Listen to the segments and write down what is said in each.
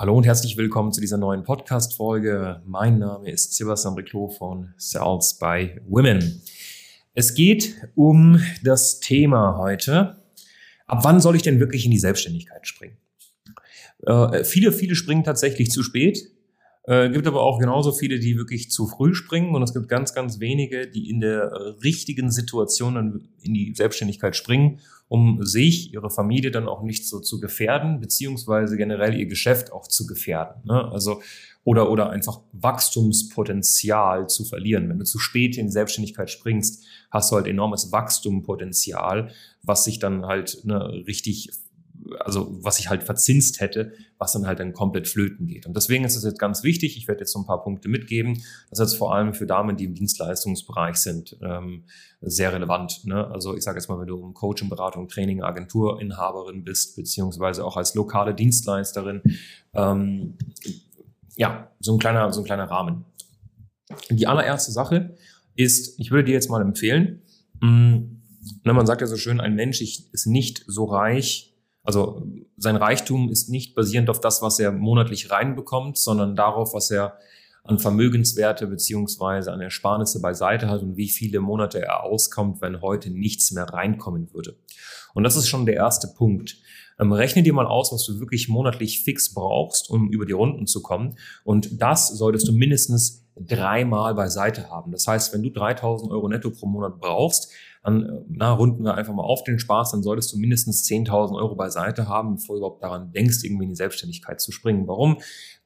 Hallo und herzlich willkommen zu dieser neuen Podcast-Folge. Mein Name ist Sebastian Riclo von Sales by Women. Es geht um das Thema heute. Ab wann soll ich denn wirklich in die Selbstständigkeit springen? Äh, viele, viele springen tatsächlich zu spät. Äh, gibt aber auch genauso viele, die wirklich zu früh springen und es gibt ganz, ganz wenige, die in der richtigen Situation dann in die Selbstständigkeit springen, um sich, ihre Familie dann auch nicht so zu gefährden, beziehungsweise generell ihr Geschäft auch zu gefährden. Ne? Also oder, oder einfach Wachstumspotenzial zu verlieren. Wenn du zu spät in die Selbstständigkeit springst, hast du halt enormes Wachstumpotenzial, was sich dann halt ne, richtig also was ich halt verzinst hätte, was dann halt dann komplett flöten geht. Und deswegen ist es jetzt ganz wichtig, ich werde jetzt so ein paar Punkte mitgeben, das ist jetzt vor allem für Damen, die im Dienstleistungsbereich sind, ähm, sehr relevant. Ne? Also ich sage jetzt mal, wenn du Coaching, Beratung, Training, Agenturinhaberin bist, beziehungsweise auch als lokale Dienstleisterin, ähm, ja, so ein kleiner, so ein kleiner Rahmen. Die allererste Sache ist, ich würde dir jetzt mal empfehlen, mh, mm, ne, man sagt ja so schön, ein Mensch ist nicht so reich, also sein Reichtum ist nicht basierend auf das, was er monatlich reinbekommt, sondern darauf, was er an Vermögenswerte beziehungsweise an Ersparnisse beiseite hat und wie viele Monate er auskommt, wenn heute nichts mehr reinkommen würde. Und das ist schon der erste Punkt. Ähm, rechne dir mal aus, was du wirklich monatlich fix brauchst, um über die Runden zu kommen. Und das solltest du mindestens dreimal beiseite haben. Das heißt, wenn du 3000 Euro netto pro Monat brauchst, dann na, runden wir einfach mal auf den Spaß, dann solltest du mindestens 10.000 Euro beiseite haben, bevor du überhaupt daran denkst, irgendwie in die Selbstständigkeit zu springen. Warum?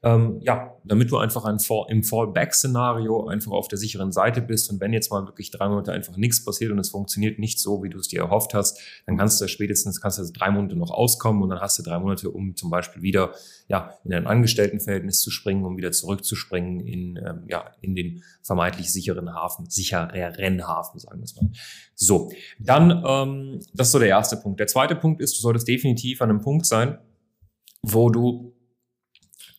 Ähm, ja, damit du einfach ein Fall, im Fallback-Szenario einfach auf der sicheren Seite bist und wenn jetzt mal wirklich drei Monate einfach nichts passiert und es funktioniert nicht so, wie du es dir erhofft hast, dann kannst du spätestens kannst du drei Monate noch auskommen und dann hast du drei Monate, um zum Beispiel wieder ja in ein Angestelltenverhältnis zu springen, um wieder zurückzuspringen in ähm, ja in den vermeintlich sicheren Hafen, sichereren Hafen, sagen wir es mal. So, dann ähm, das ist so der erste Punkt. Der zweite Punkt ist, du solltest definitiv an einem Punkt sein, wo du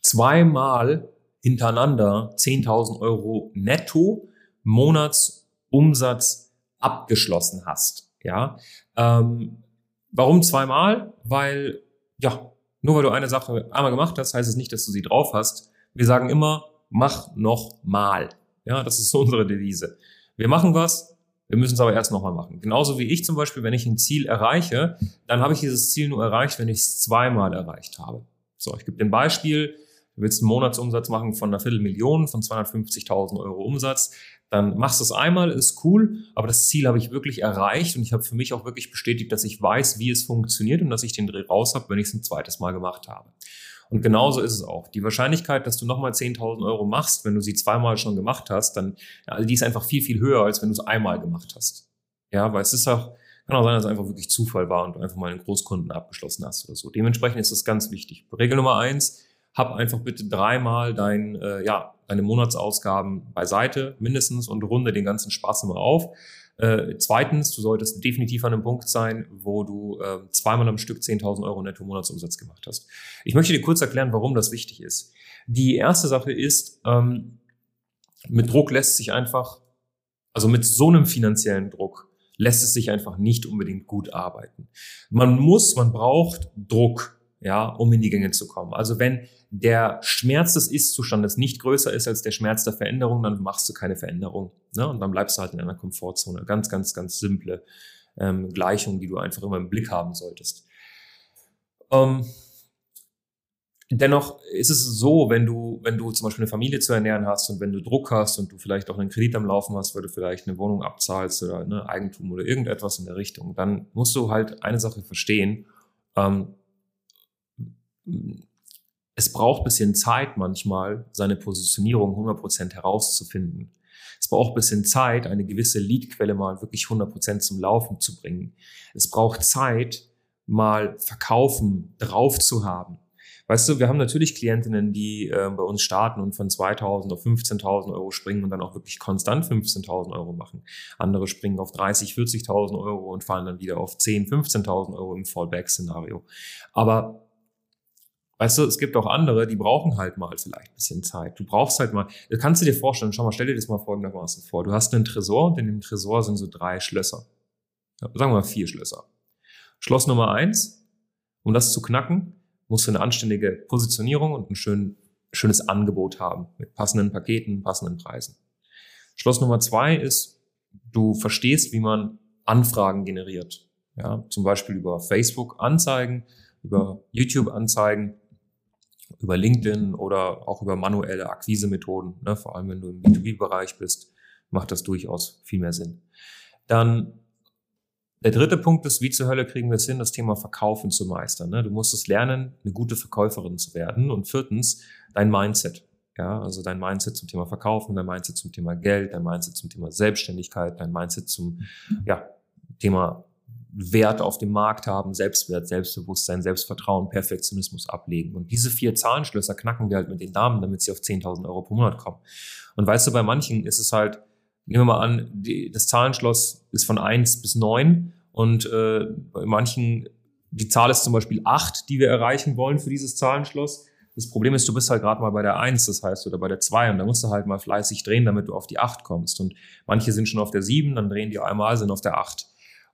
zweimal hintereinander 10.000 Euro netto Monatsumsatz abgeschlossen hast. Ja, ähm, warum zweimal? Weil ja, nur weil du eine Sache einmal gemacht hast, heißt es nicht, dass du sie drauf hast. Wir sagen immer, mach noch mal. Ja, das ist so unsere Devise. Wir machen was, wir müssen es aber erst nochmal machen. Genauso wie ich zum Beispiel, wenn ich ein Ziel erreiche, dann habe ich dieses Ziel nur erreicht, wenn ich es zweimal erreicht habe. So, ich gebe dir ein Beispiel du willst einen Monatsumsatz machen von einer Viertelmillion, von 250.000 Euro Umsatz, dann machst du es einmal, ist cool, aber das Ziel habe ich wirklich erreicht und ich habe für mich auch wirklich bestätigt, dass ich weiß, wie es funktioniert und dass ich den Dreh raus habe, wenn ich es ein zweites Mal gemacht habe. Und genauso ist es auch. Die Wahrscheinlichkeit, dass du nochmal 10.000 Euro machst, wenn du sie zweimal schon gemacht hast, dann, ja, die ist einfach viel, viel höher, als wenn du es einmal gemacht hast. Ja, weil es ist auch, kann auch sein, dass es einfach wirklich Zufall war und du einfach mal einen Großkunden abgeschlossen hast oder so. Dementsprechend ist das ganz wichtig. Regel Nummer eins, hab einfach bitte dreimal dein, äh, ja, deine Monatsausgaben beiseite mindestens und runde den ganzen Spaß immer auf. Äh, zweitens, du solltest definitiv an einem Punkt sein, wo du äh, zweimal am Stück 10.000 Euro netto Monatsumsatz gemacht hast. Ich möchte dir kurz erklären, warum das wichtig ist. Die erste Sache ist, ähm, mit Druck lässt sich einfach, also mit so einem finanziellen Druck lässt es sich einfach nicht unbedingt gut arbeiten. Man muss, man braucht Druck, ja, um in die Gänge zu kommen. Also wenn der Schmerz des Ist-Zustandes nicht größer ist als der Schmerz der Veränderung, dann machst du keine Veränderung. Ne? Und dann bleibst du halt in einer Komfortzone. Ganz, ganz, ganz simple ähm, Gleichung, die du einfach immer im Blick haben solltest. Ähm, dennoch ist es so, wenn du, wenn du zum Beispiel eine Familie zu ernähren hast und wenn du Druck hast und du vielleicht auch einen Kredit am Laufen hast, weil du vielleicht eine Wohnung abzahlst oder ne, Eigentum oder irgendetwas in der Richtung, dann musst du halt eine Sache verstehen. Ähm, es braucht bisschen Zeit manchmal, seine Positionierung 100% herauszufinden. Es braucht bisschen Zeit, eine gewisse Leadquelle mal wirklich 100% zum Laufen zu bringen. Es braucht Zeit, mal Verkaufen drauf zu haben. Weißt du, wir haben natürlich Klientinnen, die äh, bei uns starten und von 2.000 auf 15.000 Euro springen und dann auch wirklich konstant 15.000 Euro machen. Andere springen auf 30, 40.000 Euro und fallen dann wieder auf 10, 15.000 Euro im Fallback-Szenario. Aber Weißt du, es gibt auch andere, die brauchen halt mal vielleicht ein bisschen Zeit. Du brauchst halt mal, kannst du dir vorstellen, schau mal, stell dir das mal folgendermaßen vor. Du hast einen Tresor und in dem Tresor sind so drei Schlösser. Sagen wir mal vier Schlösser. Schloss Nummer eins, um das zu knacken, musst du eine anständige Positionierung und ein schön, schönes Angebot haben mit passenden Paketen, passenden Preisen. Schloss Nummer zwei ist, du verstehst, wie man Anfragen generiert. Ja, zum Beispiel über Facebook Anzeigen, über YouTube Anzeigen, über LinkedIn oder auch über manuelle Akquisemethoden. Ne? Vor allem, wenn du im B2B-Bereich bist, macht das durchaus viel mehr Sinn. Dann der dritte Punkt ist, wie zur Hölle kriegen wir es hin, das Thema Verkaufen zu meistern. Ne? Du musst es lernen, eine gute Verkäuferin zu werden. Und viertens, dein Mindset. Ja, also dein Mindset zum Thema Verkaufen, dein Mindset zum Thema Geld, dein Mindset zum Thema Selbstständigkeit, dein Mindset zum ja, Thema Wert auf dem Markt haben, Selbstwert, Selbstbewusstsein, Selbstvertrauen, Perfektionismus ablegen. Und diese vier Zahlenschlösser knacken wir halt mit den Damen, damit sie auf 10.000 Euro pro Monat kommen. Und weißt du, bei manchen ist es halt, nehmen wir mal an, die, das Zahlenschloss ist von eins bis neun und äh, bei manchen, die Zahl ist zum Beispiel acht, die wir erreichen wollen für dieses Zahlenschloss. Das Problem ist, du bist halt gerade mal bei der eins, das heißt, oder bei der zwei und da musst du halt mal fleißig drehen, damit du auf die acht kommst. Und manche sind schon auf der sieben, dann drehen die einmal, sind auf der acht.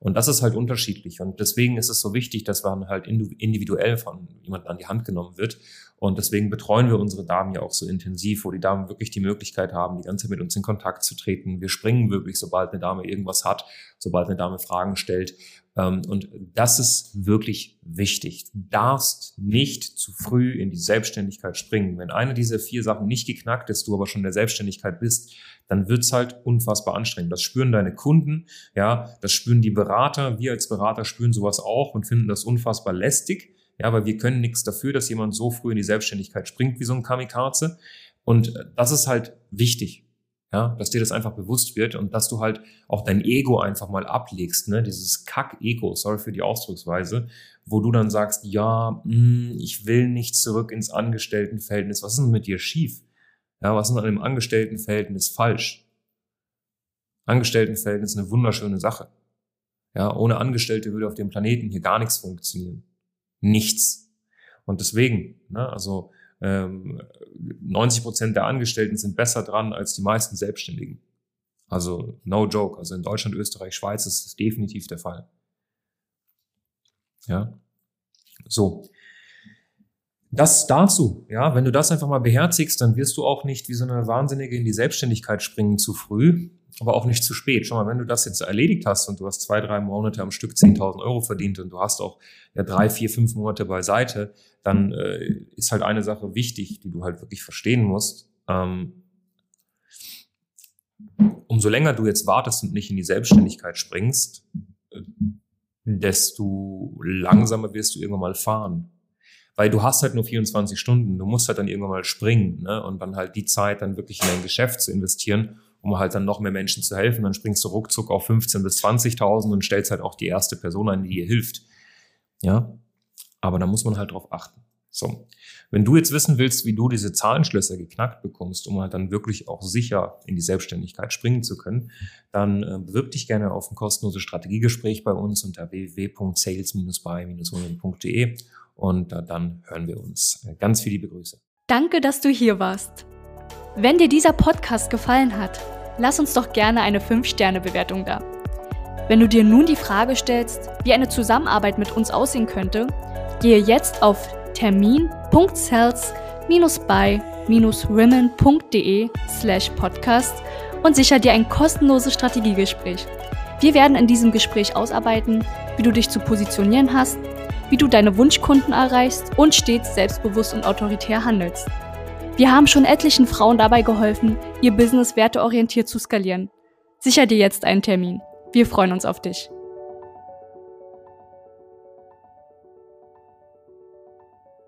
Und das ist halt unterschiedlich. Und deswegen ist es so wichtig, dass man halt individuell von jemandem an die Hand genommen wird. Und deswegen betreuen wir unsere Damen ja auch so intensiv, wo die Damen wirklich die Möglichkeit haben, die ganze Zeit mit uns in Kontakt zu treten. Wir springen wirklich, sobald eine Dame irgendwas hat, sobald eine Dame Fragen stellt. Ähm, und das ist wirklich wichtig. Du darfst nicht zu früh in die Selbstständigkeit springen. Wenn eine dieser vier Sachen nicht geknackt ist, du aber schon in der Selbstständigkeit bist, dann wird's halt unfassbar anstrengend. Das spüren deine Kunden, ja, das spüren die Berater. Wir als Berater spüren sowas auch und finden das unfassbar lästig. Ja, weil wir können nichts dafür, dass jemand so früh in die Selbstständigkeit springt wie so ein Kamikaze. Und das ist halt wichtig. Ja, dass dir das einfach bewusst wird und dass du halt auch dein Ego einfach mal ablegst, ne? Dieses Kack-Ego, sorry für die Ausdrucksweise, wo du dann sagst, ja, mh, hm, ich will nicht zurück ins Angestelltenverhältnis. Was ist denn mit dir schief? Ja, was ist an dem Angestelltenverhältnis falsch? Angestelltenverhältnis ist eine wunderschöne Sache. Ja, ohne Angestellte würde auf dem Planeten hier gar nichts funktionieren. Nichts. Und deswegen, ne, also ähm, 90 Prozent der Angestellten sind besser dran als die meisten Selbstständigen. Also no joke. Also in Deutschland, Österreich, Schweiz ist das definitiv der Fall. Ja. So. Das dazu, ja, wenn du das einfach mal beherzigst, dann wirst du auch nicht wie so eine Wahnsinnige in die Selbstständigkeit springen zu früh, aber auch nicht zu spät. Schau mal, wenn du das jetzt erledigt hast und du hast zwei, drei Monate am Stück 10.000 Euro verdient und du hast auch ja, drei, vier, fünf Monate beiseite, dann äh, ist halt eine Sache wichtig, die du halt wirklich verstehen musst. Ähm, umso länger du jetzt wartest und nicht in die Selbstständigkeit springst, äh, desto langsamer wirst du irgendwann mal fahren weil du hast halt nur 24 Stunden, du musst halt dann irgendwann mal springen ne? und dann halt die Zeit dann wirklich in dein Geschäft zu investieren, um halt dann noch mehr Menschen zu helfen. Dann springst du ruckzuck auf 15.000 bis 20.000 und stellst halt auch die erste Person ein, die dir hilft. Ja, aber da muss man halt drauf achten. So, wenn du jetzt wissen willst, wie du diese Zahlenschlösser geknackt bekommst, um halt dann wirklich auch sicher in die Selbstständigkeit springen zu können, dann äh, bewirb dich gerne auf ein kostenloses Strategiegespräch bei uns unter www.sales-by-women.de und äh, dann hören wir uns. Äh, ganz viele liebe Grüße. Danke, dass du hier warst. Wenn dir dieser Podcast gefallen hat, lass uns doch gerne eine 5-Sterne-Bewertung da. Wenn du dir nun die Frage stellst, wie eine Zusammenarbeit mit uns aussehen könnte, gehe jetzt auf termin.cells-by-women.de slash podcast und sicher dir ein kostenloses Strategiegespräch. Wir werden in diesem Gespräch ausarbeiten, wie du dich zu positionieren hast wie du deine Wunschkunden erreichst und stets selbstbewusst und autoritär handelst. Wir haben schon etlichen Frauen dabei geholfen, ihr Business werteorientiert zu skalieren. Sicher dir jetzt einen Termin. Wir freuen uns auf dich.